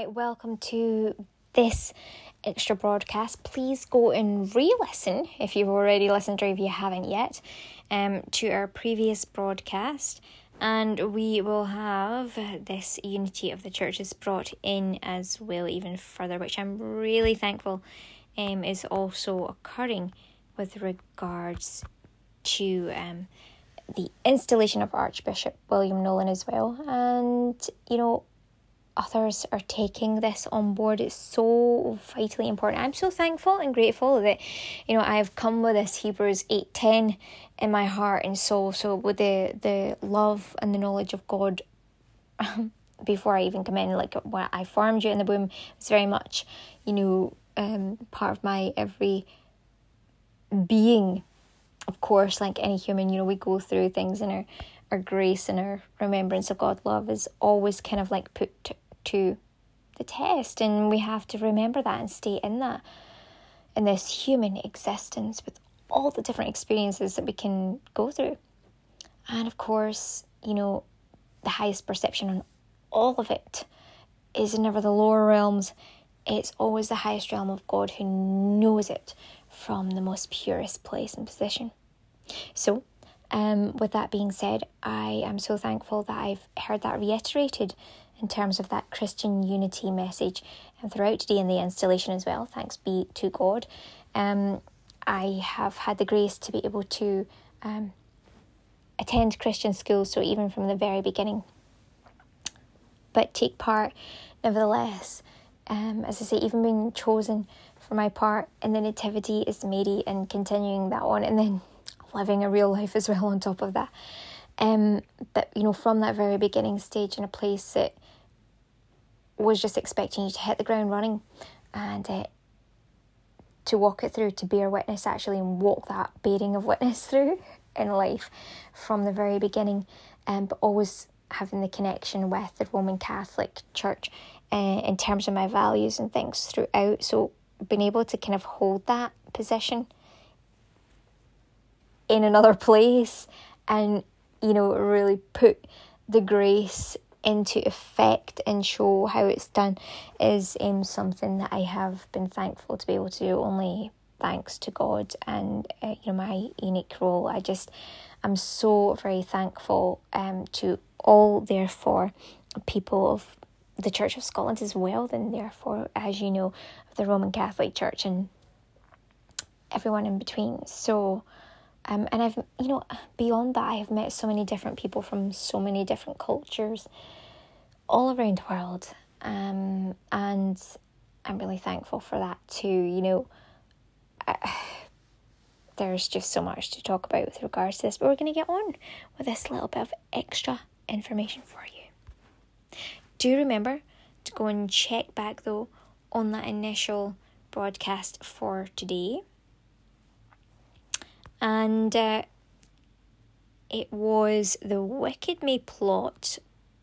right, welcome to this extra broadcast. Please go and re listen if you've already listened or if you haven't yet um, to our previous broadcast. And we will have this unity of the churches brought in as well, even further, which I'm really thankful um, is also occurring with regards to um, the installation of Archbishop William Nolan as well. And, you know, others are taking this on board. It's so vitally important. I'm so thankful and grateful that, you know, I've come with this Hebrews 8.10 in my heart and soul. So with the, the love and the knowledge of God before I even come in, like when I formed you in the womb, it's very much, you know, um, part of my every being. Of course, like any human, you know, we go through things in our our grace and our remembrance of God love is always kind of like put to, the test, and we have to remember that and stay in that in this human existence with all the different experiences that we can go through. And of course, you know, the highest perception on all of it is never the lower realms, it's always the highest realm of God who knows it from the most purest place and position. So, um, with that being said, I am so thankful that I've heard that reiterated in terms of that Christian unity message and throughout today in the installation as well. Thanks be to God. Um, I have had the grace to be able to um, attend Christian school, so even from the very beginning, but take part nevertheless. Um, as I say, even being chosen for my part in the Nativity is Mary and continuing that on, and then living a real life as well on top of that. Um, but you know, from that very beginning stage in a place that was just expecting you to hit the ground running and uh, to walk it through, to bear witness actually, and walk that bearing of witness through in life from the very beginning, um, but always having the connection with the Roman Catholic Church uh, in terms of my values and things throughout. So, being able to kind of hold that position in another place and you know really put the grace into effect and show how it's done is um, something that I have been thankful to be able to do. Only thanks to God and uh, you know my unique role. I just I'm so very thankful um to all therefore people of the Church of Scotland as well then therefore as you know of the Roman Catholic Church and everyone in between. So um, and I've, you know, beyond that, I have met so many different people from so many different cultures all around the world. Um, and I'm really thankful for that too. You know, I, there's just so much to talk about with regards to this, but we're going to get on with this little bit of extra information for you. Do remember to go and check back though on that initial broadcast for today and uh, it was the wicked may plot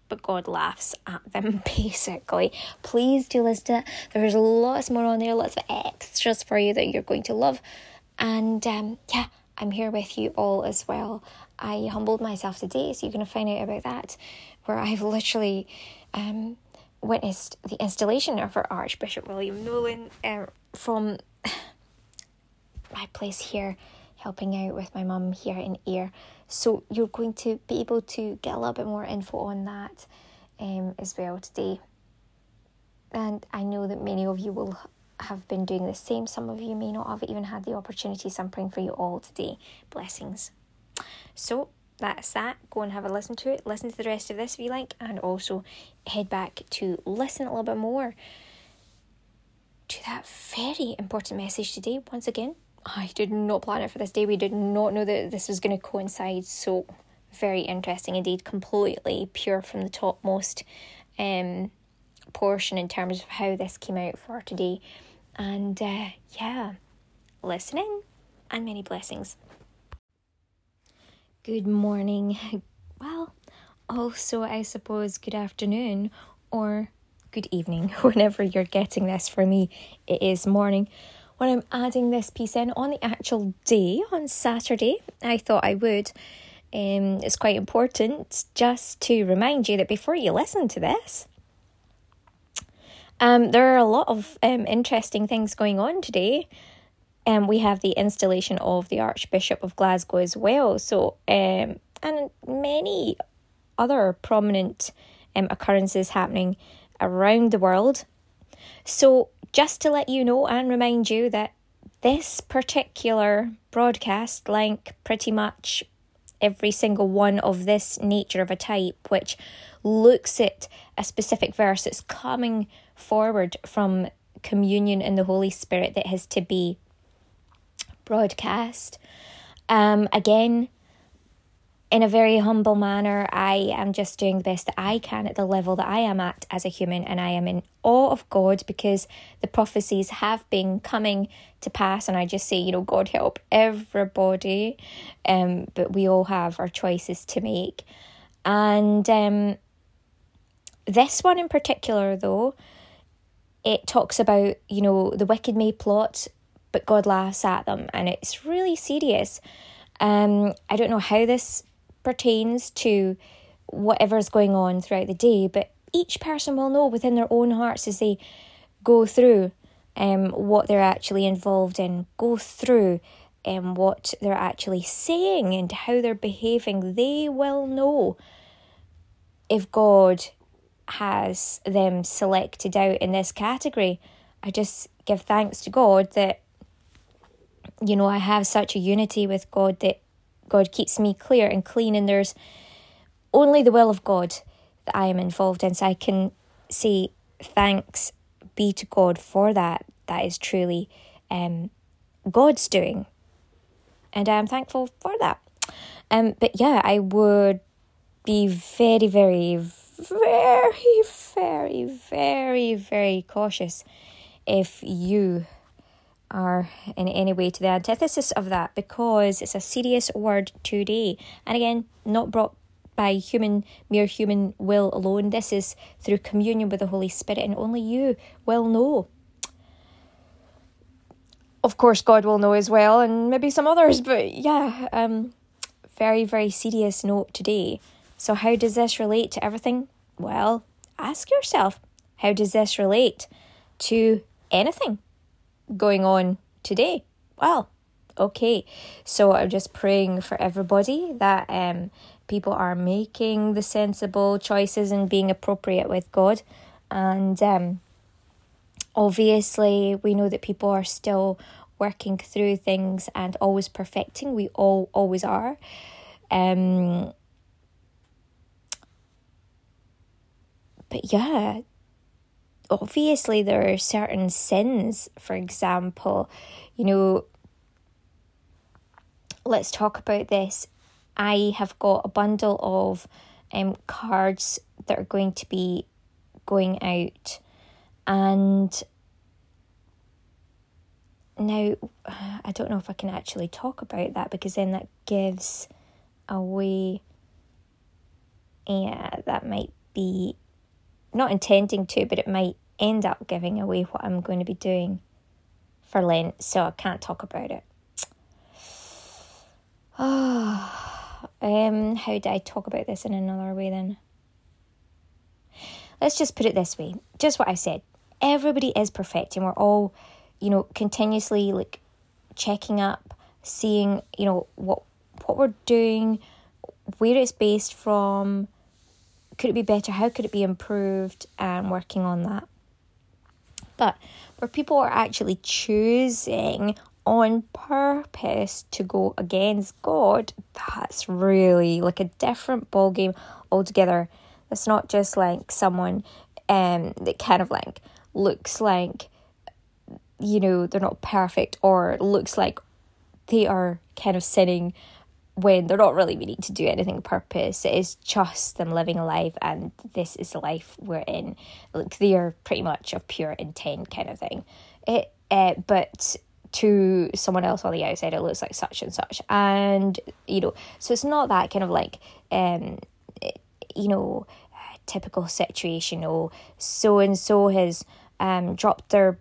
but God laughs at them basically. Please do listen to that. There's lots more on there, lots of extras for you that you're going to love. And um, yeah, I'm here with you all as well. I humbled myself today, so you're going to find out about that, where I've literally um, witnessed the installation of our Archbishop William Nolan uh, from my place here helping out with my mum here in Ayr. So you're going to be able to get a little bit more info on that um, as well today. And I know that many of you will have been doing the same. Some of you may not have even had the opportunity. So I'm praying for you all today. Blessings. So that's that. Go and have a listen to it. Listen to the rest of this if you like, and also head back to listen a little bit more to that very important message today. Once again, I did not plan it for this day. We did not know that this was going to coincide. So, very interesting indeed. Completely pure from the topmost um, portion in terms of how this came out for today. And uh, yeah, listening and many blessings. Good morning. Well, also, I suppose, good afternoon or good evening whenever you're getting this. For me, it is morning when I'm adding this piece in on the actual day, on Saturday, I thought I would. Um, it's quite important just to remind you that before you listen to this, Um, there are a lot of um, interesting things going on today. Um, we have the installation of the Archbishop of Glasgow as well. So, um, and many other prominent um, occurrences happening around the world. So, just to let you know and remind you that this particular broadcast, like pretty much every single one of this nature of a type, which looks at a specific verse that's coming forward from communion in the Holy Spirit that has to be broadcast. Um, again, in a very humble manner, I am just doing the best that I can at the level that I am at as a human, and I am in awe of God because the prophecies have been coming to pass. And I just say, you know, God help everybody, um, but we all have our choices to make. And um, this one in particular, though, it talks about, you know, the wicked may plot, but God laughs at them, and it's really serious. Um, I don't know how this pertains to whatever's going on throughout the day, but each person will know within their own hearts as they go through um, what they're actually involved in, go through um, what they're actually saying and how they're behaving. They will know if God has them selected out in this category. I just give thanks to God that, you know, I have such a unity with God that God keeps me clear and clean, and there's only the will of God that I am involved in. So I can say thanks be to God for that. That is truly um, God's doing. And I'm thankful for that. Um, but yeah, I would be very, very, very, very, very, very cautious if you are in any way to the antithesis of that because it's a serious word today. And again, not brought by human, mere human will alone. This is through communion with the Holy Spirit, and only you will know. Of course, God will know as well, and maybe some others, but yeah, um, very, very serious note today. So, how does this relate to everything? Well, ask yourself, how does this relate to anything? Going on today? Well, okay. So I'm just praying for everybody that um people are making the sensible choices and being appropriate with God. And um obviously we know that people are still working through things and always perfecting. We all always are. Um but yeah, obviously there are certain sins, for example, you know, let's talk about this. I have got a bundle of um, cards that are going to be going out, and now I don't know if I can actually talk about that because then that gives away. Yeah, that might be not intending to, but it might end up giving away what I'm going to be doing for Lent, so I can't talk about it. Oh, um, how do I talk about this in another way then? Let's just put it this way just what I said. Everybody is perfect, and we're all, you know, continuously like checking up, seeing, you know, what what we're doing, where it's based from, could it be better? How could it be improved? And working on that. But where people are actually choosing on purpose to go against God, that's really like a different ball game altogether. It's not just like someone um that kind of like looks like you know they're not perfect or looks like they are kind of sinning when they're not really meaning to do anything purpose. It is just them living a life, and this is the life we're in. Like they are pretty much of pure intent kind of thing. It, uh, but to someone else on the outside, it looks like such and such, and you know, so it's not that kind of like, um, you know, typical situation. Oh, so and so has um dropped their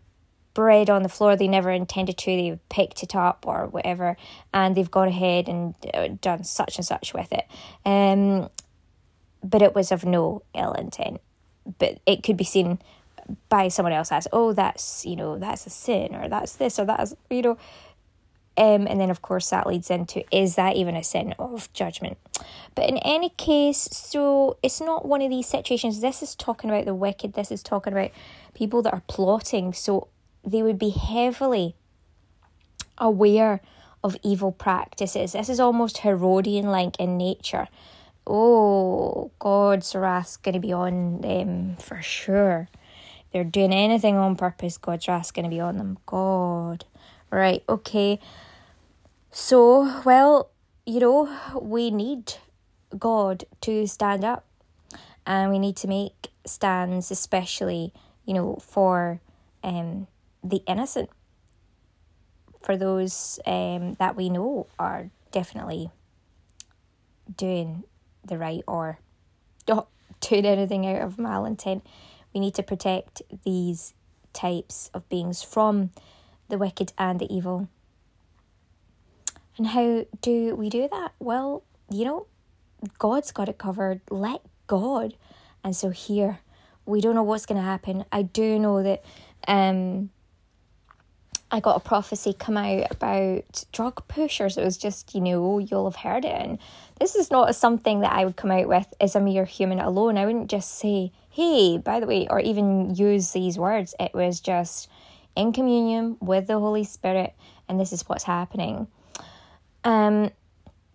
bread on the floor they never intended to, They've picked it up or whatever, and they've gone ahead and uh, done such and such with it. Um, but it was of no ill intent. But it could be seen by someone else as, oh, that's, you know, that's a sin or that's this or that's, you know. Um, and then, of course, that leads into is that even a sin of judgment? But in any case, so it's not one of these situations. This is talking about the wicked. This is talking about people that are plotting. So they would be heavily aware of evil practices. This is almost Herodian like in nature. Oh, God's wrath's going to be on them for sure. they're doing anything on purpose, God's wrath's going to be on them. God. Right, okay. So, well, you know, we need God to stand up and we need to make stands, especially, you know, for um, the innocent, for those um, that we know are definitely doing the right or not doing anything out of malintent. We need to protect these types of beings from the wicked and the evil. And how do we do that? Well, you know, God's got it covered. Let God. And so here, we don't know what's going to happen. I do know that um, I got a prophecy come out about drug pushers. It was just, you know, you'll have heard it. And this is not something that I would come out with as a mere human alone. I wouldn't just say, hey, by the way, or even use these words. It was just in communion with the Holy Spirit, and this is what's happening. Um,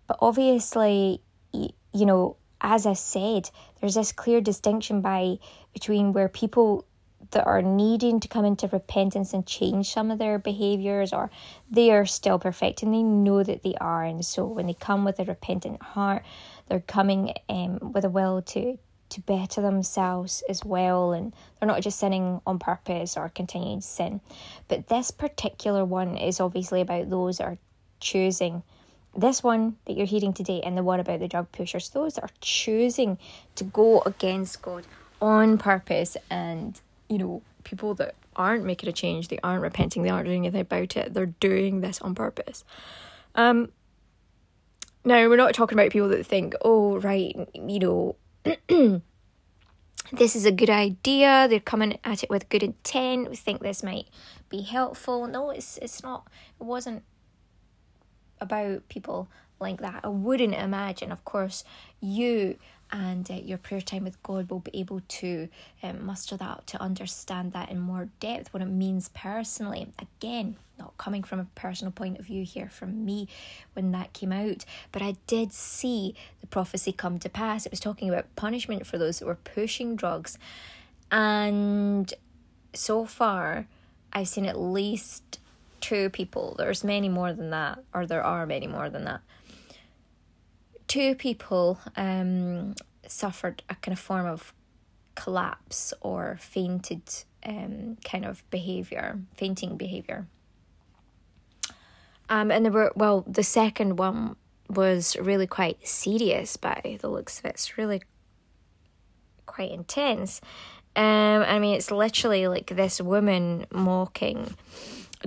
but obviously, you know, as I said, there's this clear distinction by between where people that are needing to come into repentance and change some of their behaviors or they are still perfect and they know that they are. And so when they come with a repentant heart they're coming um, with a will to to better themselves as well. And they're not just sinning on purpose or continuing sin. But this particular one is obviously about those that are choosing this one that you're hearing today and the one about the drug pushers. Those are choosing to go against god on purpose and you know, people that aren't making a change, they aren't repenting, they aren't doing anything about it, they're doing this on purpose. Um, now, we're not talking about people that think, oh, right, you know, this is a good idea, they're coming at it with good intent, we think this might be helpful. No, it's it's not, it wasn't about people like that. I wouldn't imagine, of course, you and uh, your prayer time with God will be able to um, muster that, to understand that in more depth, what it means personally. Again, not coming from a personal point of view here from me when that came out, but I did see the prophecy come to pass. It was talking about punishment for those that were pushing drugs. And so far, I've seen at least two people. There's many more than that, or there are many more than that two people um, suffered a kind of form of collapse or fainted um, kind of behavior, fainting behavior. Um, and there were, well, the second one was really quite serious by the looks of it. It's really quite intense. Um, I mean, it's literally like this woman mocking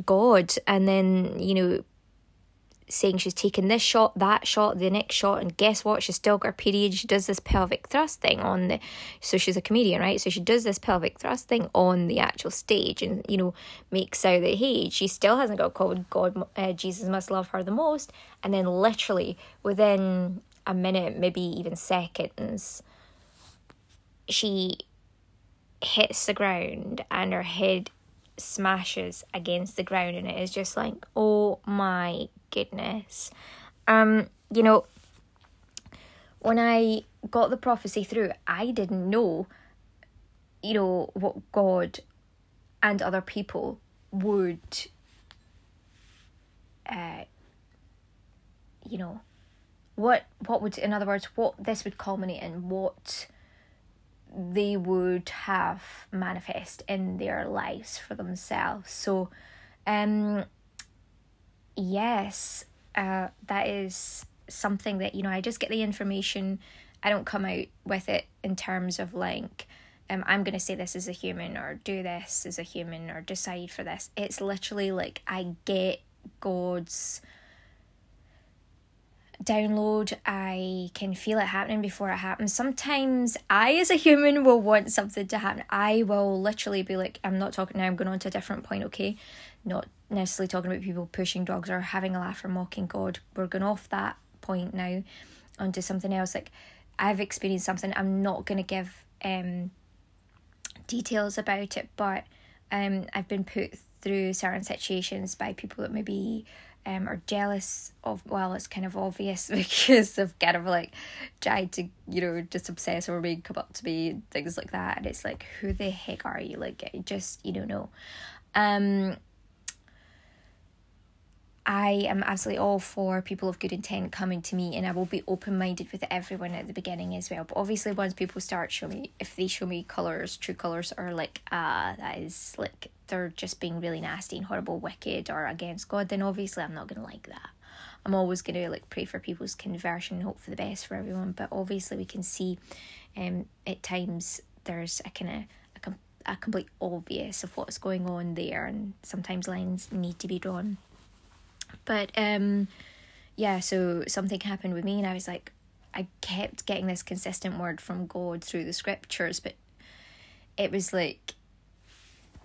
God, and then, you know, saying she's taken this shot, that shot, the next shot, and guess what? She's still got her period. She does this pelvic thrust thing on the. So she's a comedian, right? So she does this pelvic thrust thing on the actual stage, and you know makes out that hey, she still hasn't got called God. Uh, Jesus must love her the most, and then literally within a minute, maybe even seconds, she hits the ground and her head smashes against the ground and it is just like oh my goodness. Um you know when i got the prophecy through i didn't know you know what god and other people would uh you know what what would in other words what this would culminate in what they would have manifest in their lives for themselves. So, um, yes, uh, that is something that you know. I just get the information. I don't come out with it in terms of like, um, I'm gonna say this as a human or do this as a human or decide for this. It's literally like I get God's download. I can feel it happening before it happens. Sometimes I, as a human, will want something to happen. I will literally be like, I'm not talking now, I'm going on to a different point, okay? Not necessarily talking about people pushing dogs or having a laugh or mocking God. We're going off that point now onto something else. Like, I've experienced something, I'm not going to give um details about it, but um I've been put through certain situations by people that maybe um, are jealous of well it's kind of obvious because they've kind of like tried to you know just obsess over me come up to me things like that. And it's like who the heck are you? Like just you don't know. Um I am absolutely all for people of good intent coming to me, and I will be open minded with everyone at the beginning as well. But obviously, once people start show me, if they show me colors, true colors, or like ah, that is like they're just being really nasty and horrible, wicked, or against God, then obviously I'm not gonna like that. I'm always gonna like pray for people's conversion, hope for the best for everyone. But obviously, we can see, um, at times there's a kind of a, com- a complete obvious of what's going on there, and sometimes lines need to be drawn. But um yeah, so something happened with me and I was like I kept getting this consistent word from God through the scriptures, but it was like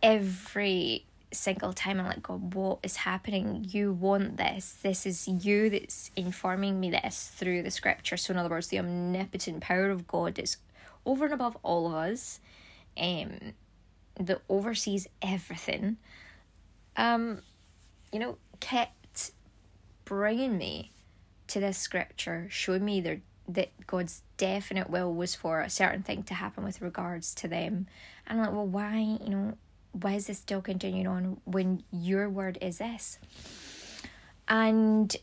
every single time I'm like, God, what is happening? You want this. This is you that's informing me this through the scripture. So in other words, the omnipotent power of God is over and above all of us, um, that oversees everything. Um, you know, kept bringing me to this scripture showed me there that God's definite will was for a certain thing to happen with regards to them. And I'm like, well, why, you know, why is this still continuing on when your word is this? And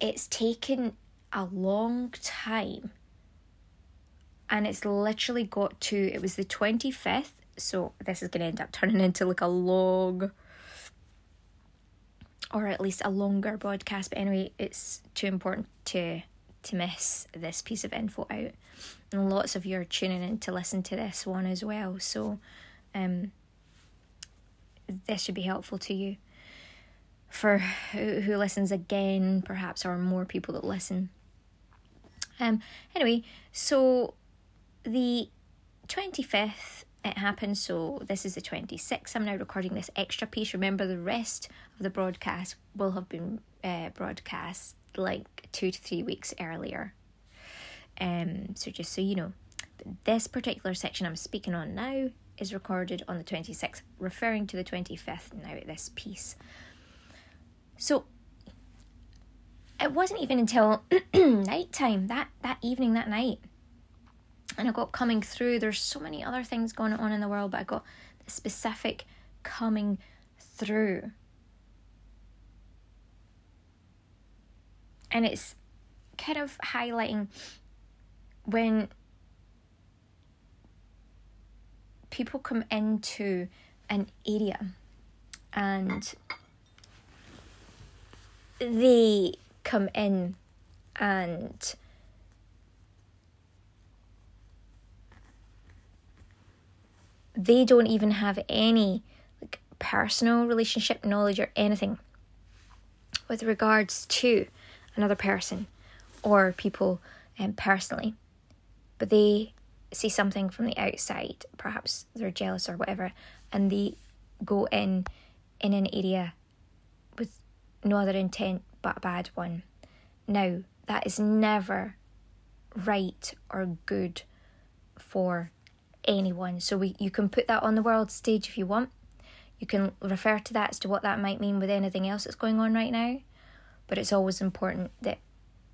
it's taken a long time. And it's literally got to, it was the 25th. So this is going to end up turning into like a long or at least a longer broadcast. But anyway, it's too important to to miss this piece of info out. And lots of you are tuning in to listen to this one as well. So um this should be helpful to you. For who, who listens again, perhaps, or more people that listen. Um anyway, so the 25th it happened. So this is the 26th. I'm now recording this extra piece. Remember, the rest of the broadcast will have been uh, broadcast like two to three weeks earlier. Um, so just so you know, this particular section I'm speaking on now is recorded on the 26th, referring to the 25th now this piece. So it wasn't even until night time that that evening that night and I got coming through. There's so many other things going on in the world, but I got the specific coming through. And it's kind of highlighting when people come into an area and they come in and they don't even have any like personal relationship knowledge or anything with regards to another person or people um, personally. But they see something from the outside perhaps they're jealous or whatever and they go in in an area with no other intent but a bad one now that is never right or good for anyone. So we you can put that on the world stage if you want. You can refer to that as to what that might mean with anything else that's going on right now. But it's always important that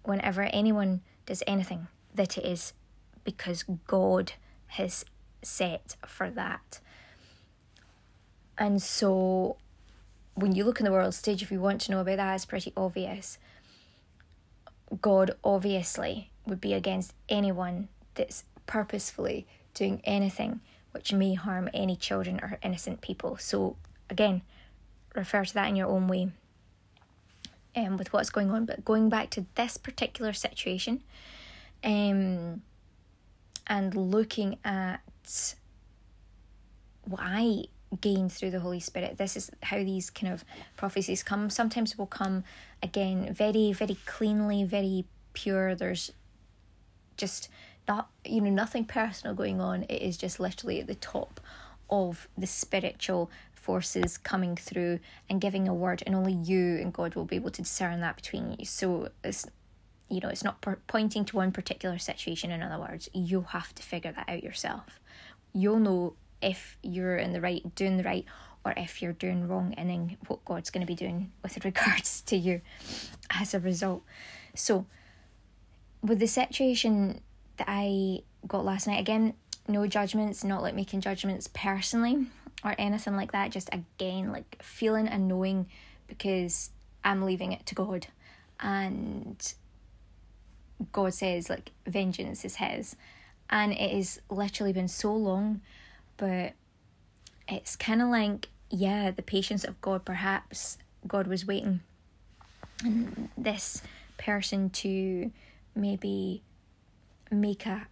whenever anyone does anything, that it is because God has set for that. And so when you look in the world stage, if you want to know about that, it's pretty obvious. God obviously would be against anyone that's purposefully doing anything which may harm any children or innocent people. So, again, refer to that in your own way um, with what's going on. But going back to this particular situation um, and looking at what I gain through the Holy Spirit, this is how these kind of prophecies come. Sometimes it will come again very, very cleanly, very pure. There's just not, you know, nothing personal going on. It is just literally at the top of the spiritual forces coming through and giving a word, and only you and God will be able to discern that between you. So it's, you know, it's not per- pointing to one particular situation. In other words, you have to figure that out yourself. You'll know if you're in the right, doing the right, or if you're doing wrong, and then what God's going to be doing with regards to you as a result. So, with the situation that I got last night, again, no judgments, not like making judgments personally or anything like that. Just again, like feeling and knowing because I'm leaving it to God. And God says, like, vengeance is His. And it has literally been so long, but it's kind of like, yeah, the patience of God, perhaps God was waiting. And this person to maybe make a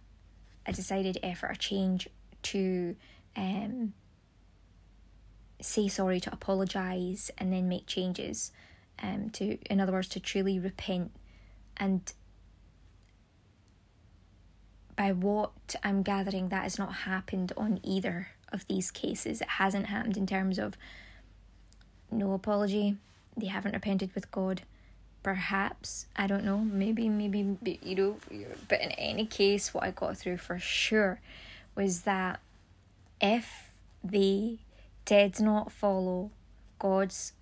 a decided effort, a change to um, say sorry, to apologize, and then make changes. Um, to, in other words, to truly repent. And by what I'm gathering, that has not happened on either of these cases. It hasn't happened in terms of no apology, they haven't repented with God perhaps i don't know maybe maybe you know but in any case what i got through for sure was that if they did not follow god's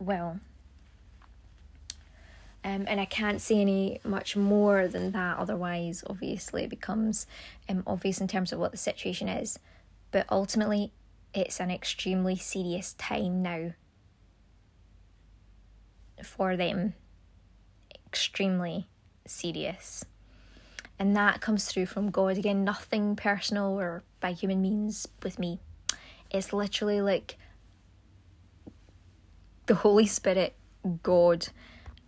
will um, and I can't say any much more than that, otherwise, obviously, it becomes um, obvious in terms of what the situation is. But ultimately, it's an extremely serious time now for them extremely serious. And that comes through from God. Again, nothing personal or by human means with me. It's literally like the Holy Spirit, God,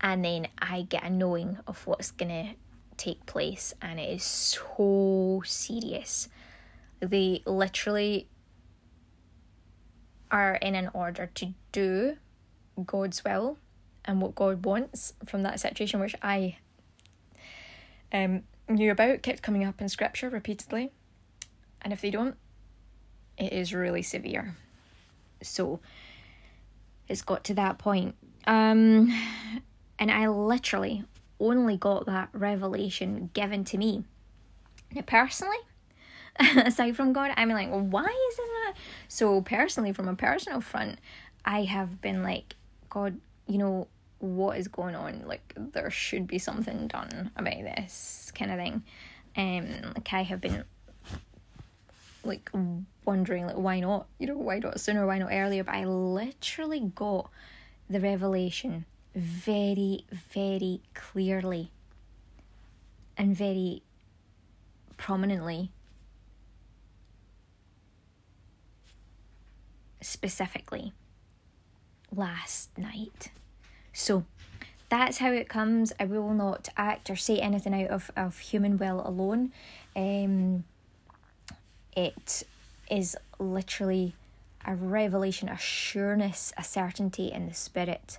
and then I get a knowing of what's gonna take place, and it is so serious. They literally are in an order to do God's will and what God wants from that situation, which I um, knew about, kept coming up in scripture repeatedly. And if they don't, it is really severe. So it's got to that point. Um, and I literally only got that revelation given to me. Now, personally, aside from God, I'm like, well, why isn't that? So, personally, from a personal front, I have been like, God, you know, what is going on? Like, there should be something done about this kind of thing. Um, like, I have been like wondering, like, why not? You know, why not sooner? Why not earlier? But I literally got the revelation very, very clearly and very prominently specifically last night. So that's how it comes. I will not act or say anything out of, of human will alone. Um, it is literally a revelation, a sureness, a certainty in the spirit.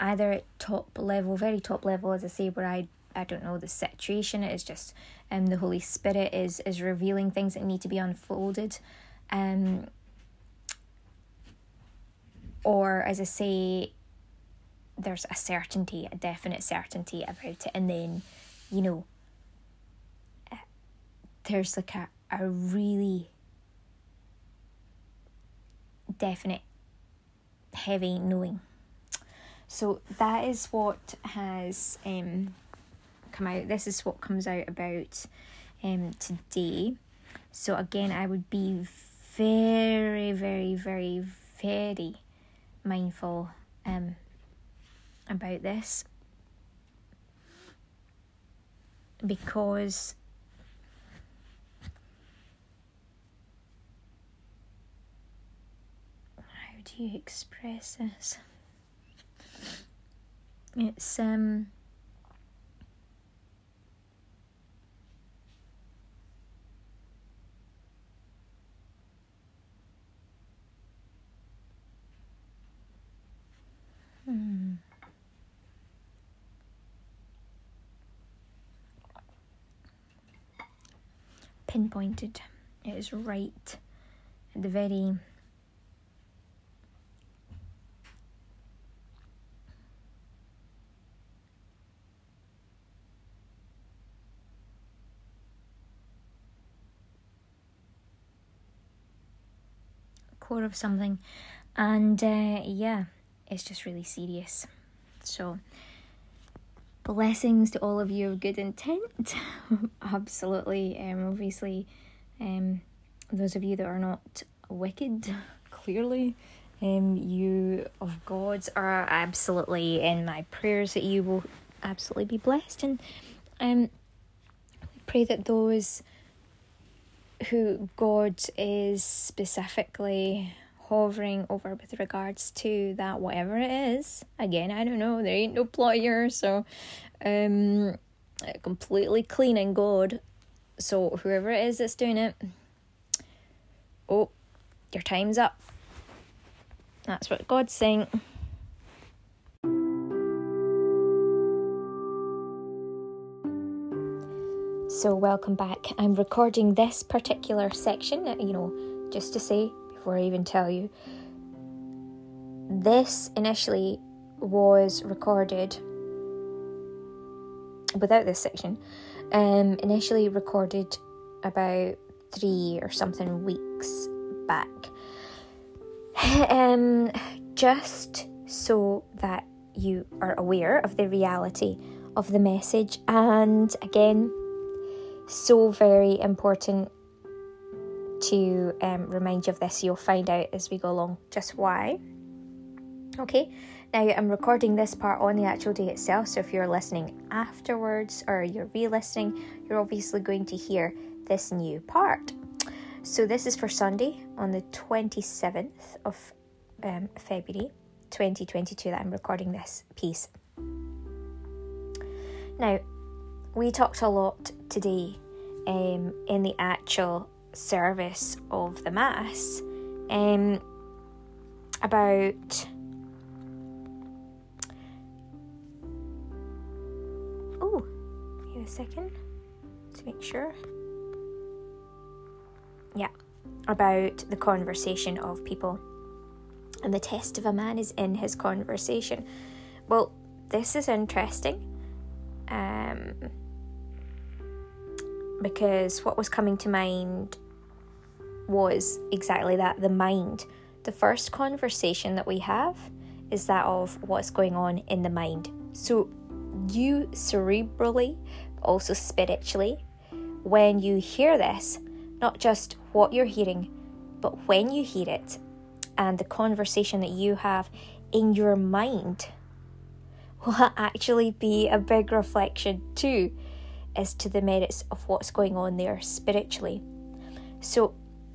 Either at top level, very top level, as I say, where I I don't know the situation. It is just um the Holy Spirit is is revealing things that need to be unfolded. Um or as I say, there's a certainty, a definite certainty about it, and then, you know, there's like a, a really definite, heavy knowing. So that is what has um, come out. This is what comes out about um, today. So again, I would be very, very, very, very mindful um, about this because how do you express this? It's um Hmm. pinpointed. It is right at the very core of something, and uh, yeah, it's just really serious. So, blessings to all of you of good intent. Absolutely, um, obviously, um, those of you that are not wicked, clearly, um, you of God's are absolutely in my prayers that you will absolutely be blessed, and um, pray that those who God is specifically hovering over with regards to that whatever it is. Again i don't know there ain't no plot here so um completely clean cleaning god so whoever it is that's doing it oh your time's up. That's what god's saying So, welcome back. I'm recording this particular section, you know, just to say before I even tell you. This initially was recorded without this section, um, initially recorded about three or something weeks back. um, just so that you are aware of the reality of the message, and again, so very important to um, remind you of this. You'll find out as we go along just why. Okay, now I'm recording this part on the actual day itself, so if you're listening afterwards or you're re listening, you're obviously going to hear this new part. So, this is for Sunday on the 27th of um, February 2022 that I'm recording this piece. Now, we talked a lot today um, in the actual service of the Mass um, about oh, wait a second to make sure. Yeah, about the conversation of people. And the test of a man is in his conversation. Well, this is interesting. Um, because what was coming to mind was exactly that the mind. The first conversation that we have is that of what's going on in the mind. So, you cerebrally, also spiritually, when you hear this, not just what you're hearing, but when you hear it and the conversation that you have in your mind will actually be a big reflection too as to the merits of what's going on there spiritually. So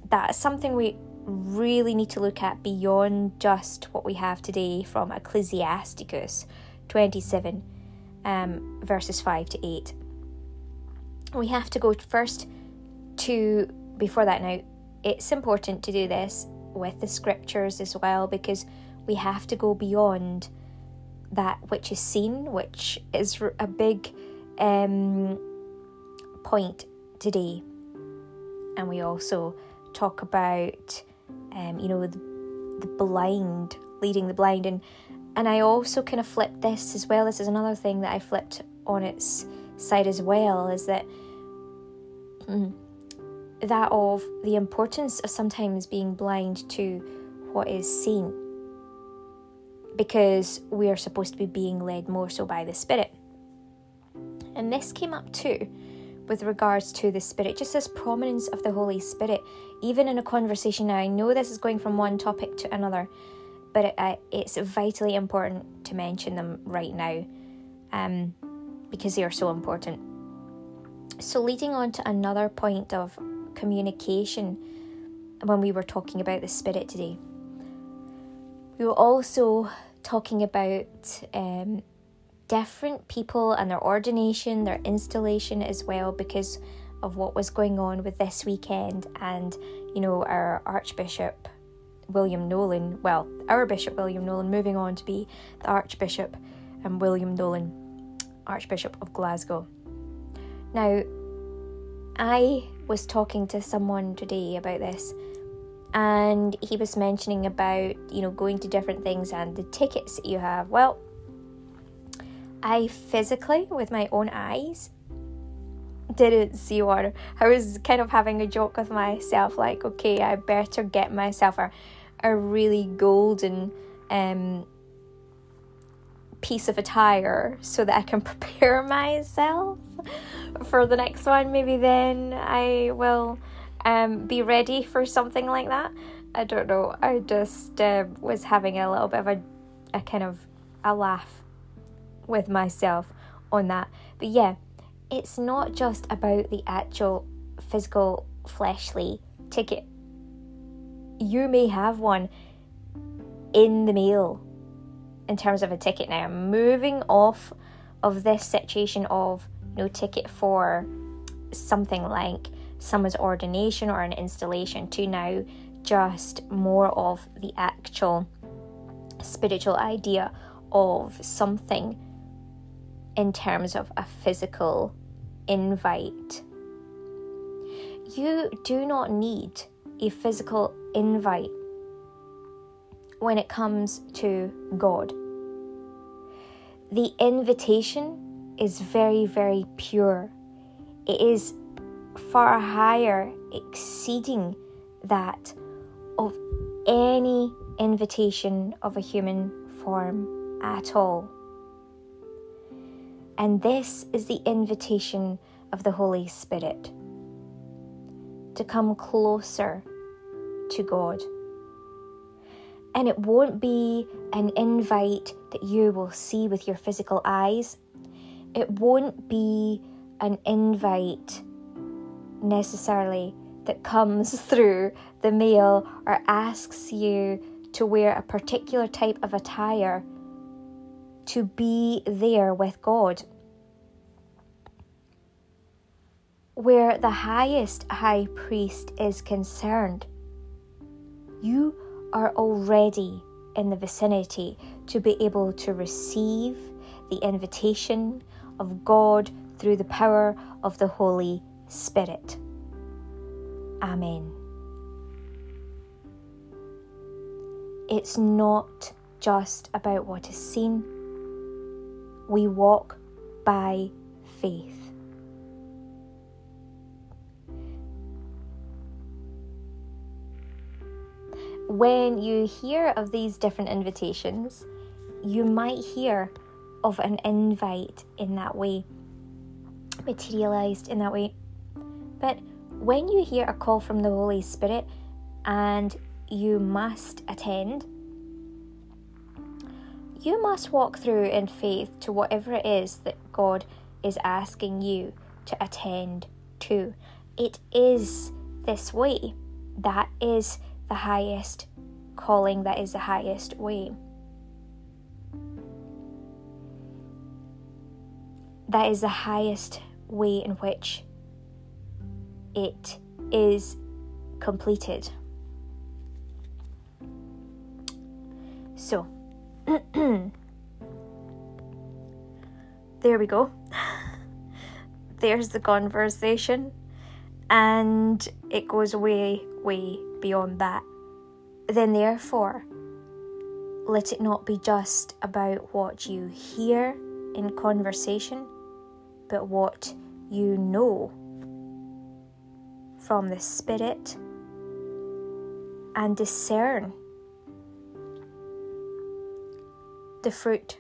that's something we really need to look at beyond just what we have today from Ecclesiasticus 27, um, verses 5 to 8. We have to go first to, before that now, it's important to do this with the scriptures as well because we have to go beyond that which is seen, which is a big um, point today. And we also talk about, um, you know, the, the blind, leading the blind. And, and I also kind of flipped this as well. This is another thing that I flipped on its side as well, is that mm, that of the importance of sometimes being blind to what is seen because we are supposed to be being led more so by the Spirit. And this came up too with regards to the Spirit, just this prominence of the Holy Spirit, even in a conversation. Now, I know this is going from one topic to another, but it, uh, it's vitally important to mention them right now um, because they are so important. So, leading on to another point of communication when we were talking about the Spirit today, we were also talking about um, different people and their ordination, their installation as well, because of what was going on with this weekend. And, you know, our Archbishop William Nolan, well, our Bishop William Nolan, moving on to be the Archbishop and William Nolan, Archbishop of Glasgow. Now, I was talking to someone today about this, and he was mentioning about you know going to different things and the tickets that you have. Well, I physically, with my own eyes, didn't see one. I was kind of having a joke with myself, like, okay, I better get myself a, a really golden um, piece of attire so that I can prepare myself for the next one. Maybe then I will um, be ready for something like that. I don't know. I just uh, was having a little bit of a, a kind of a laugh with myself on that. But yeah, it's not just about the actual physical fleshly ticket. You may have one in the mail in terms of a ticket now. Moving off of this situation of no ticket for something like someone's ordination or an installation to now just more of the actual spiritual idea of something in terms of a physical invite. You do not need a physical invite when it comes to God. The invitation is very, very pure. It is far higher, exceeding that of any invitation of a human form at all. And this is the invitation of the Holy Spirit to come closer to God. And it won't be an invite that you will see with your physical eyes. It won't be an invite necessarily that comes through the mail or asks you to wear a particular type of attire to be there with God. Where the highest high priest is concerned, you are already in the vicinity to be able to receive the invitation of God through the power of the Holy Spirit. Amen. It's not just about what is seen we walk by faith. When you hear of these different invitations, you might hear of an invite in that way, materialized in that way. But when you hear a call from the Holy Spirit and you must attend, you must walk through in faith to whatever it is that God is asking you to attend to. It is this way. That is the highest calling, that is the highest way. That is the highest way in which it is completed. So, there we go. There's the conversation, and it goes way, way beyond that. Then, therefore, let it not be just about what you hear in conversation, but what you know from the Spirit and discern the fruit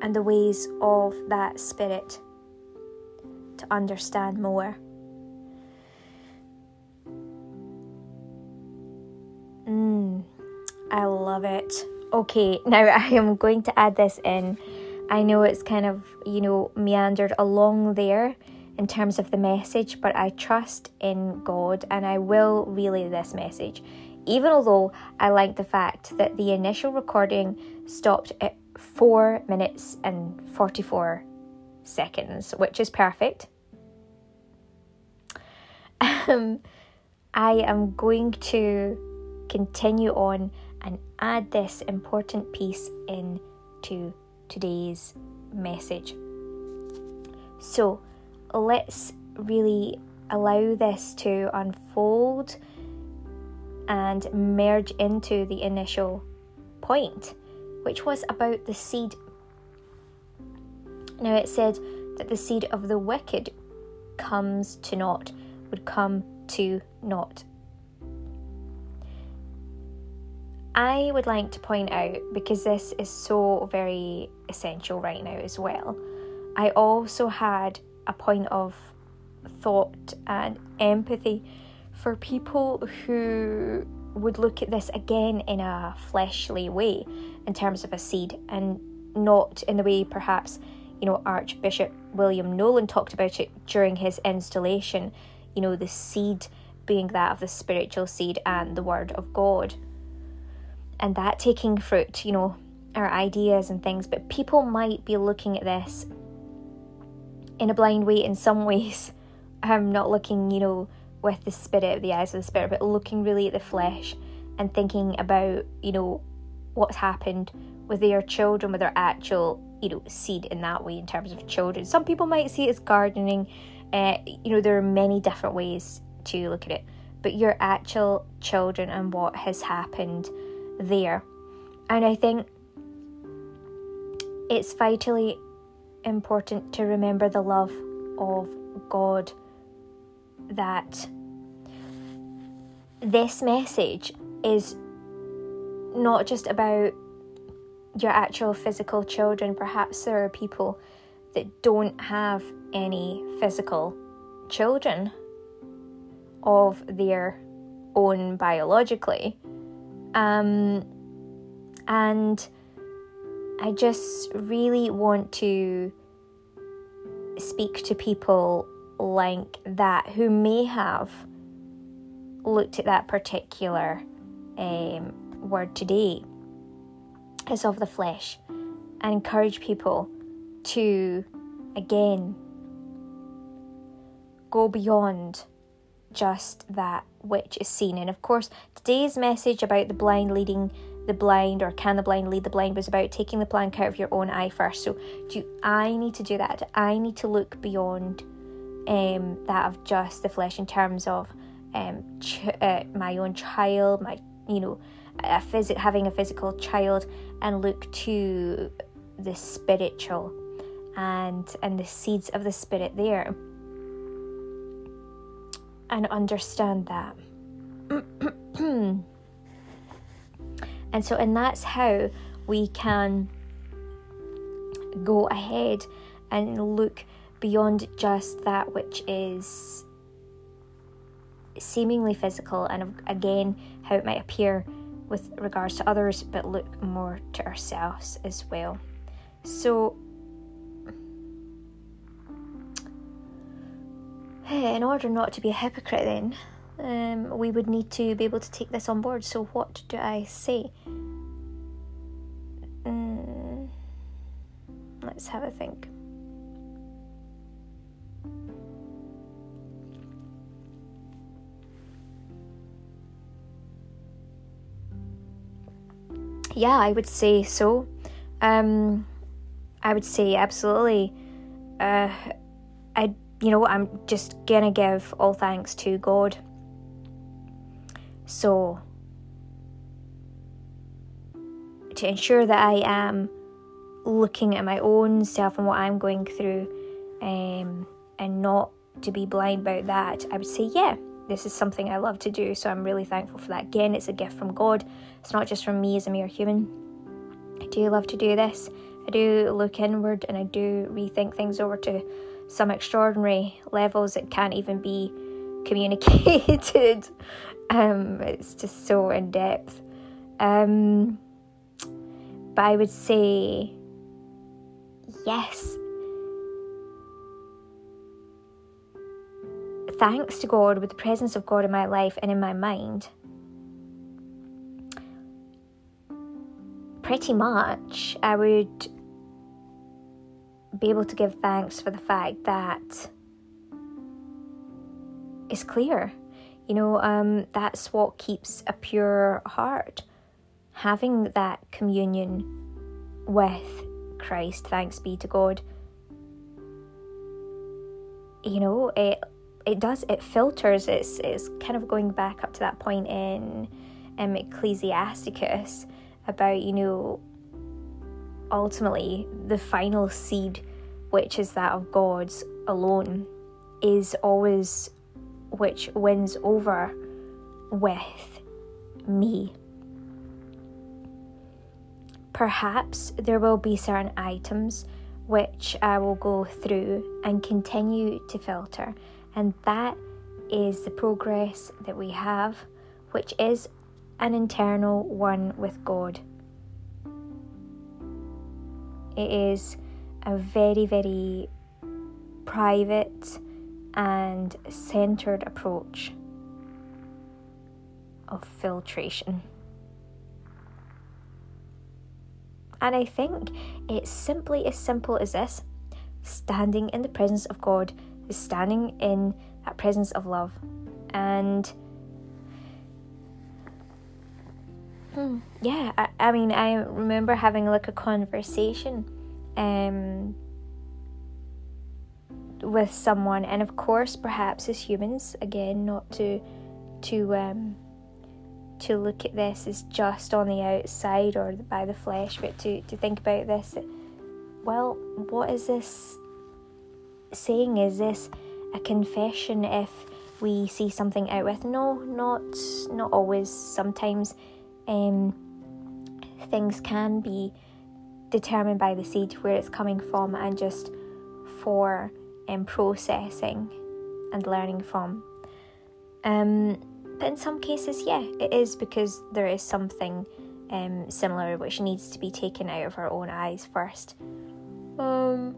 and the ways of that Spirit to understand more. Mm, I love it. Okay, now I am going to add this in. I know it's kind of, you know, meandered along there in terms of the message, but I trust in God and I will relay this message even although I like the fact that the initial recording stopped at 4 minutes and 44 seconds, which is perfect. Um, I am going to continue on and add this important piece into today's message. So let's really allow this to unfold and merge into the initial point, which was about the seed. Now it said that the seed of the wicked comes to naught, would come to naught. I would like to point out, because this is so very essential right now as well, I also had a point of thought and empathy for people who would look at this again in a fleshly way in terms of a seed and not in the way perhaps you know archbishop william nolan talked about it during his installation you know the seed being that of the spiritual seed and the word of god. And that taking fruit you know our ideas and things but people might be looking at this in a blind way in some ways i'm not looking you know with the spirit, of the eyes of the spirit, but looking really at the flesh and thinking about, you know, what's happened with their children, with their actual, you know, seed in that way in terms of children. Some people might see it as gardening. Uh, you know, there are many different ways to look at it, but your actual children and what has happened there. And I think it's vitally important to remember the love of God that this message is not just about your actual physical children. Perhaps there are people that don't have any physical children of their own biologically. Um, and I just really want to speak to people like that who may have looked at that particular um, word today as of the flesh and encourage people to again go beyond just that which is seen. And of course, today's message about the blind leading the blind or can the blind lead the blind was about taking the plank out of your own eye first. So, do I need to do that? Do I need to look beyond um, that of just the flesh in terms of um, ch- uh, my own child, my you know, a phys- having a physical child, and look to the spiritual and and the seeds of the spirit there, and understand that. and so, and that's how we can go ahead and look beyond just that which is seemingly physical and again how it might appear with regards to others but look more to ourselves as well. So in order not to be a hypocrite then um, we would need to be able to take this on board so what do i say mm, let's have a think yeah, I would say so. Um, I would say absolutely. Uh, I, you know, I'm just gonna give all thanks to God. So, to ensure that I am looking at my own self and what I'm going through, um, and not to be blind about that, I would say, yeah, this is something I love to do, so I'm really thankful for that. Again, it's a gift from God, it's not just from me as a mere human. I do love to do this. I do look inward and I do rethink things over to some extraordinary levels that can't even be communicated. Um, it's just so in depth. Um, but I would say yes, thanks to God, with the presence of God in my life and in my mind, pretty much I would be able to give thanks for the fact that it's clear. You know, um, that's what keeps a pure heart. Having that communion with Christ, thanks be to God. You know, it it does it filters. It's it's kind of going back up to that point in um, Ecclesiasticus about you know ultimately the final seed, which is that of God's alone, is always which wins over with me. Perhaps there will be certain items which I will go through and continue to filter, and that is the progress that we have, which is an internal one with God. It is a very, very private and centered approach of filtration. And I think it's simply as simple as this standing in the presence of God is standing in that presence of love. And hmm, yeah, I, I, mean, I remember having like a conversation um, with someone, and of course, perhaps as humans, again, not to to um, to look at this as just on the outside or by the flesh, but to, to think about this. Well, what is this saying? Is this a confession if we see something out with? No, not not always. Sometimes um, things can be determined by the seed where it's coming from and just for um, processing and learning from. Um, but in some cases, yeah, it is because there is something um, similar which needs to be taken out of our own eyes first. Um,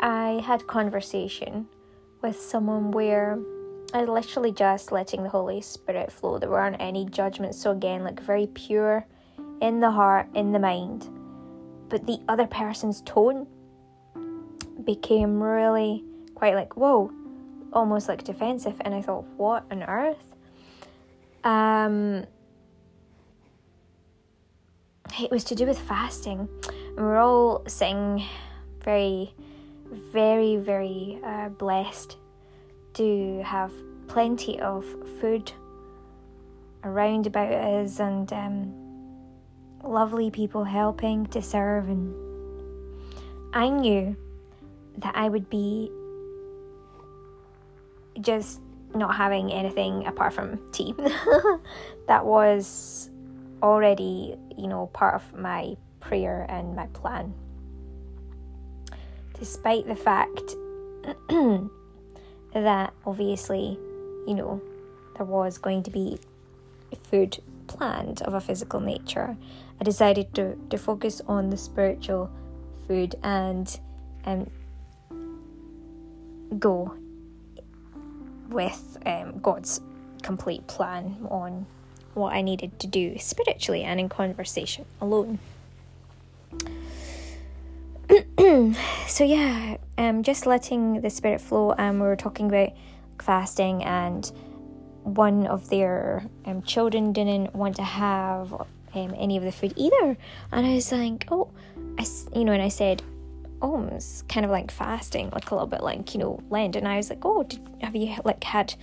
I had conversation with someone where I was literally just letting the Holy Spirit flow. There weren't any judgments, so again, like very pure in the heart, in the mind. But the other person's tone became really quite like, whoa, almost like defensive, and I thought, what on earth? Um, it was to do with fasting. And we're all sitting very, very, very uh, blessed to have plenty of food around about us and um, lovely people helping to serve. And I knew that I would be just not having anything apart from tea. that was already, you know, part of my prayer and my plan. Despite the fact that obviously, you know, there was going to be food planned of a physical nature, I decided to, to focus on the spiritual food and um, go with um, God's complete plan on what I needed to do spiritually and in conversation alone. so yeah, um, just letting the spirit flow. And we were talking about fasting, and one of their um, children didn't want to have um, any of the food either. And I was like, oh, I, you know, and I said, alms, kind of like fasting, like a little bit like, you know, Lent. And I was like, oh, did, have you like had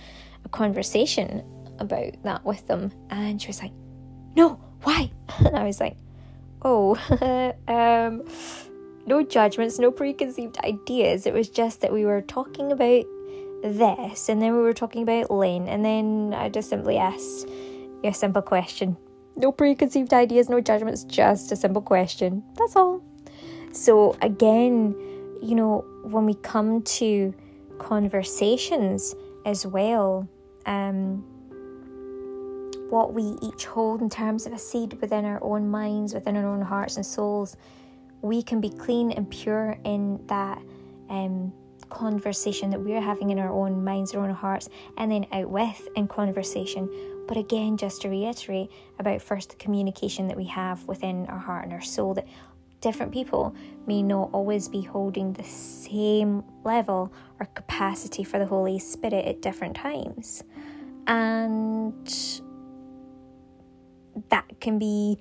a conversation about that with them? And she was like, no, why? And I was like, oh, um, no judgments, no preconceived ideas. It was just that we were talking about this, and then we were talking about Lent, and then I just simply asked a simple question. No preconceived ideas, no judgments, just a simple question. That's all. So, again, you know, when we come to conversations as well, um, what we each hold in terms of a seed within our own minds, within our own hearts and souls, we can be clean and pure in that um, conversation that we're having in our own minds, our own hearts, and then out with in conversation. But again, just to reiterate about first the communication that we have within our heart and our soul, that different people may not always be holding the same level or capacity for the Holy Spirit at different times. And that can be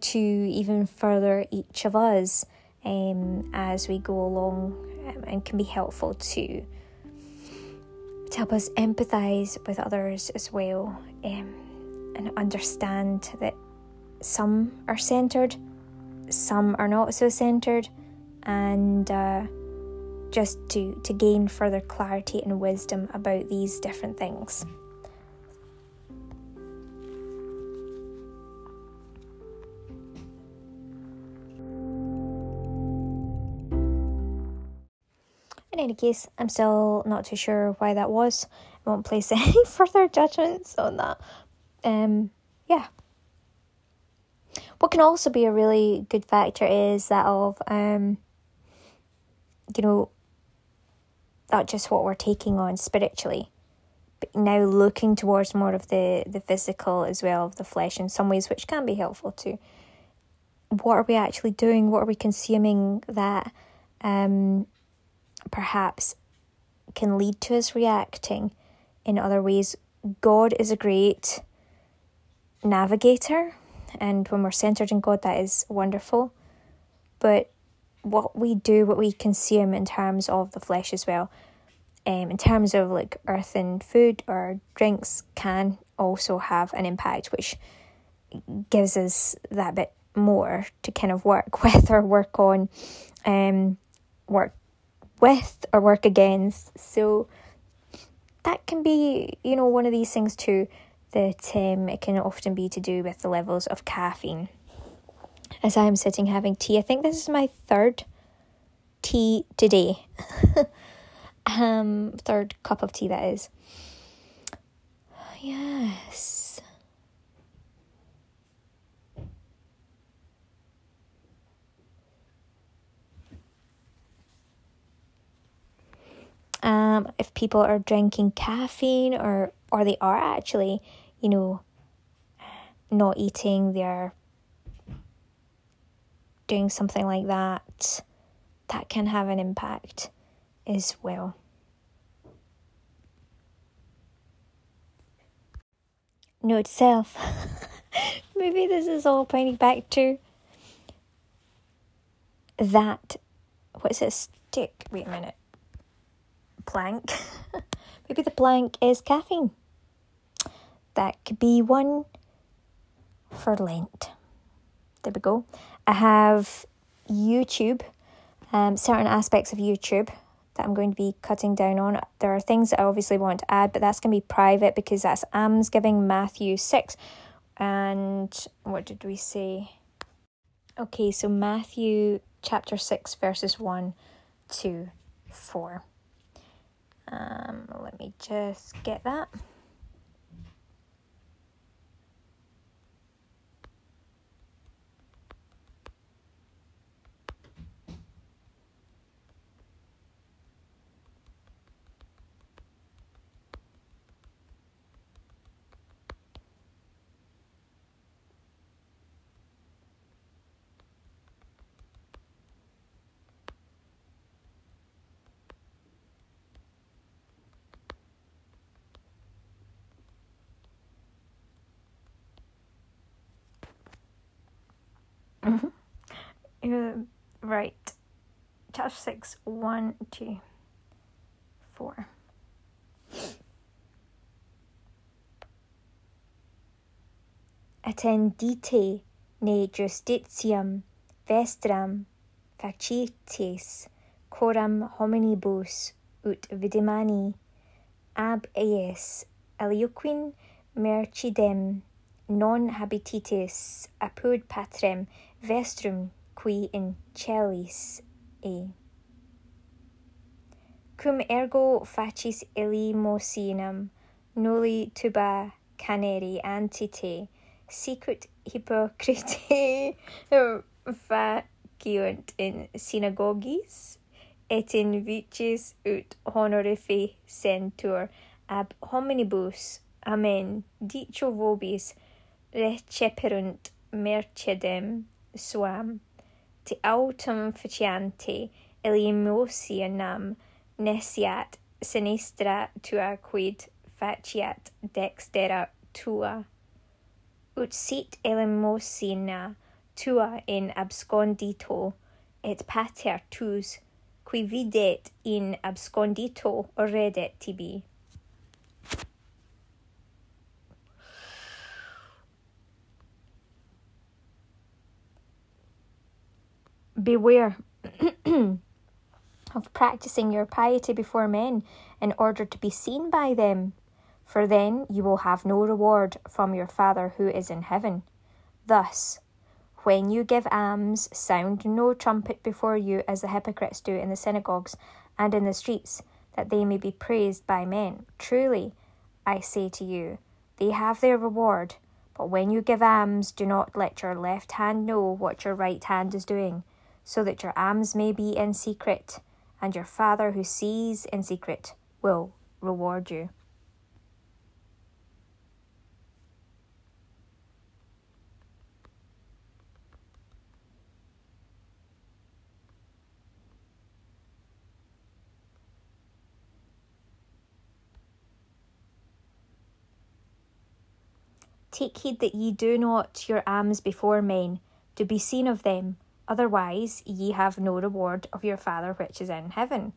to even further each of us um, as we go along um, and can be helpful to, to help us empathize with others as well um, and understand that some are centered, some are not so centered, and uh, just to, to gain further clarity and wisdom about these different things. Any case, I'm still not too sure why that was. I won't place any further judgments on that. Um, yeah. What can also be a really good factor is that of, um, you know, not just what we're taking on spiritually, but now looking towards more of the, the physical as well, of the flesh in some ways, which can be helpful too. What are we actually doing? What are we consuming that um, perhaps can lead to us reacting in other ways. God is a great navigator, and when we're centered in God, that is wonderful. But what we do, what we consume in terms of the flesh as well, um, in terms of like earthen food or drinks, can also have an impact, which gives us that bit more to kind of work with or work on, um, work with or work against. So that can be, you know, one of these things too that um, it can often be to do with the levels of caffeine. As I'm sitting having tea, I think this is my third tea today. um, third cup of tea that is. Yes. Um, if people are drinking caffeine or or they are actually, you know, not eating, they're doing something like that, that can have an impact as well. Note self. Maybe this is all pointing back to that. What's it? Stick. Wait a minute plank. Maybe the plank is caffeine. That could be one for Lent. There we go. I have YouTube, um, certain aspects of YouTube that I'm going to be cutting down on. There are things that I obviously want to add, but that's going to be private because that's alms giving Matthew 6. And what did we say? Okay, so Matthew chapter 6, verses 1 to 4. Um, let me just get that. Mm-hmm. Uh, right. Chapter 6, 1, 2, 4. Attendite ne justitiam vestram facites coram hominibus ut vidimani ab eis aliuquin mercidem non habititis apud patrem vestrum qui in celis e. Cum ergo facis illi mocinam, nulli tuba caneri ante te, sicut hypocrite faciunt in synagogis, et in vicis ut honorifi centur ab hominibus. Amen. Dicho vobis receperunt mercedem suam te autem faciante nam nesiat sinistra tua quid faciat dextera tua. Ut sit elemosina tua in abscondito et pater tuus qui videt in abscondito redet tibi. Beware of practicing your piety before men in order to be seen by them, for then you will have no reward from your Father who is in heaven. Thus, when you give alms, sound no trumpet before you as the hypocrites do in the synagogues and in the streets, that they may be praised by men. Truly, I say to you, they have their reward. But when you give alms, do not let your left hand know what your right hand is doing, so that your alms may be in secret, and your Father who sees in secret will reward you. Take heed that ye do not your alms before men, to be seen of them, otherwise ye have no reward of your Father which is in heaven.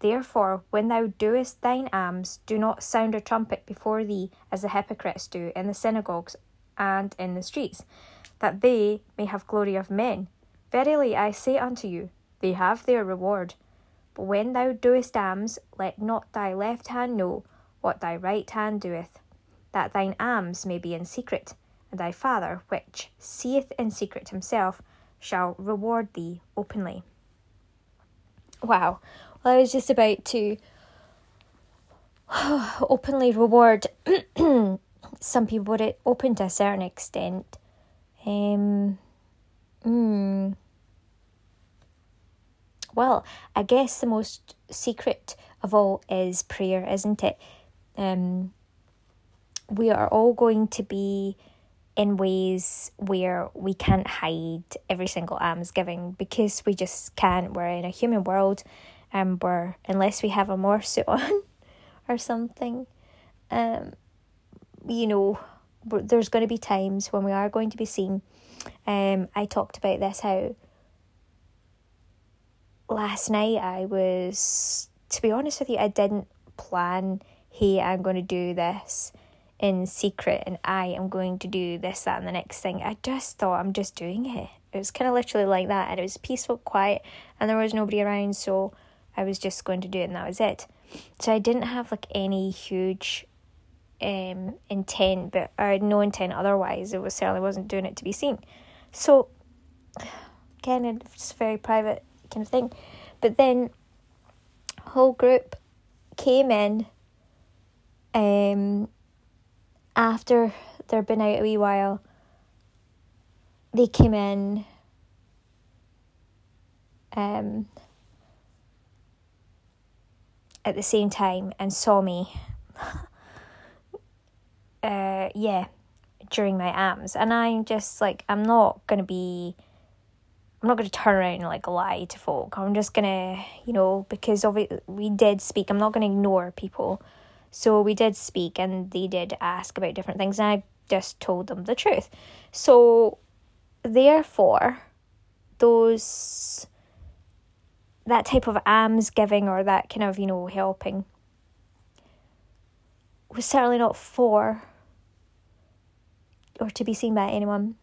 Therefore, when thou doest thine alms, do not sound a trumpet before thee, as the hypocrites do in the synagogues and in the streets, that they may have glory of men. Verily I say unto you, they have their reward. But when thou doest alms, let not thy left hand know what thy right hand doeth that thine alms may be in secret, and thy Father, which seeth in secret himself, shall reward thee openly. Wow. Well, I was just about to openly reward some people, but it open to a certain extent. Um, mm, well, I guess the most secret of all is prayer, isn't it? Um, we are all going to be in ways where we can't hide every single alms giving because we just can't. We're in a human world and we're, unless we have a morphsuit on or something, um, you know, there's going to be times when we are going to be seen. Um, I talked about this how last night I was, to be honest with you, I didn't plan, hey, I'm going to do this in secret and I am going to do this, that, and the next thing. I just thought I'm just doing it. It was kind of literally like that, and it was peaceful, quiet, and there was nobody around, so I was just going to do it, and that was it. So I didn't have like any huge um intent, but I had no intent otherwise. It was certainly wasn't doing it to be seen. So again, it's a very private kind of thing. But then whole group came in um after they'd been out a wee while, they came in um, at the same time and saw me. uh, yeah, during my alms, and I'm just like, I'm not gonna be. I'm not to turn around and like lie to folk. I'm just to, you know, because obviously we did speak. I'm not to ignore people so we did speak and they did ask about different things, and I just told them the truth. So, therefore, those that type of alms giving or that kind of, you know, helping was certainly not for or to be seen by anyone,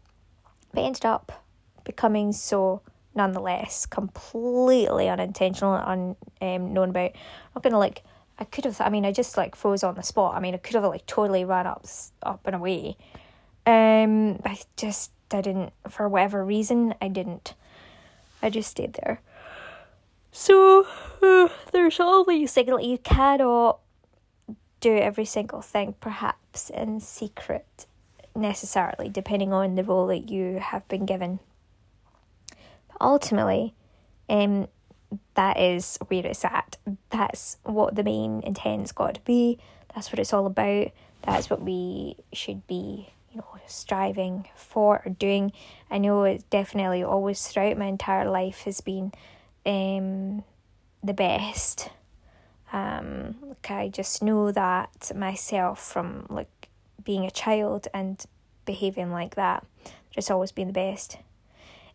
but ended up becoming so nonetheless, completely unintentional and unknown um, about. I'm not gonna like I could have. I mean, I just like froze on the spot. I mean, I could have like totally ran up, up and away. Um, I just I didn't for whatever reason. I didn't. I just stayed there. So uh, there's always like you cannot do every single thing, perhaps in secret, necessarily, depending on the role that you have been given. But ultimately, um, that is where it's at. That's what the main intent's got to be. That's what it's all about. That's what we should be, you know, striving for or doing. I know it's definitely always throughout my entire life has been um the best. Um like I just know that myself from like being a child and behaving like that. Just always been the best.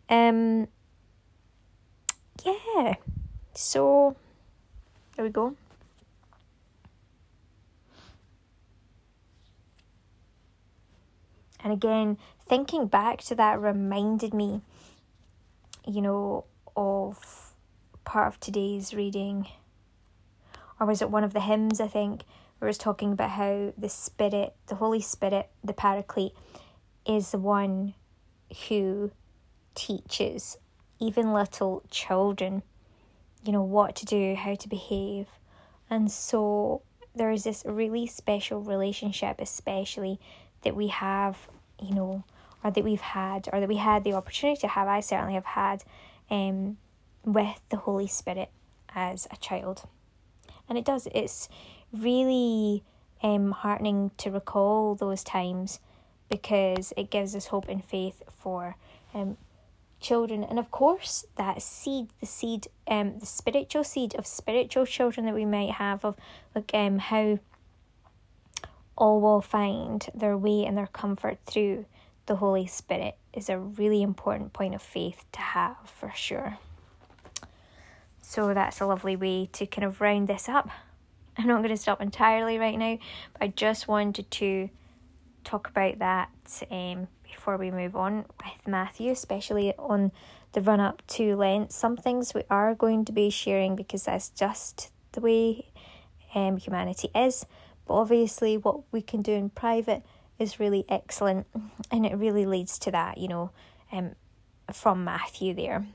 Um yeah, so there we go. And again, thinking back to that reminded me, you know, of part of today's reading, or was it one of the hymns, I think, where it was talking about how the Spirit, the Holy Spirit, the Paraclete, is the one who teaches even little children, you know, what to do, how to behave. And so there is this really special relationship, especially that we have, you know, or that we've had, or that we had the opportunity to have. I certainly have had um, with the Holy Spirit as a child. And it does, it's really um, heartening to recall those times because it gives us hope and faith for um, children. And of course, that seed, the seed, um, the spiritual seed of spiritual children that we might have, of like um, how all will find their way and their comfort through the Holy Spirit is a really important point of faith to have for sure. So that's a lovely way to kind of round this up. I'm not going to stop entirely right now, but I just wanted to talk about that um, before we move on with Matthew, especially on the run up to Lent. Some things we are going to be sharing because that's just the way um, humanity is. But obviously, what we can do in private is really excellent, and it really leads to that, you know, um, from Matthew there.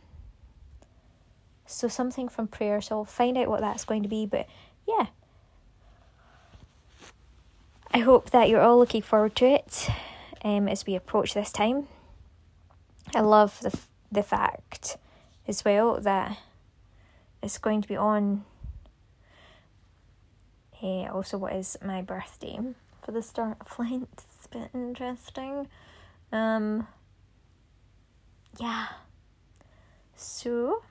So, something from prayer, so I'll find out what that's going to be, but yeah. I hope that you're all looking forward to it um, as we approach this time. I love the, f- the fact as well that it's going to be on uh, also what is my birthday for the start of Lent. It's a bit interesting. Um, yeah. So.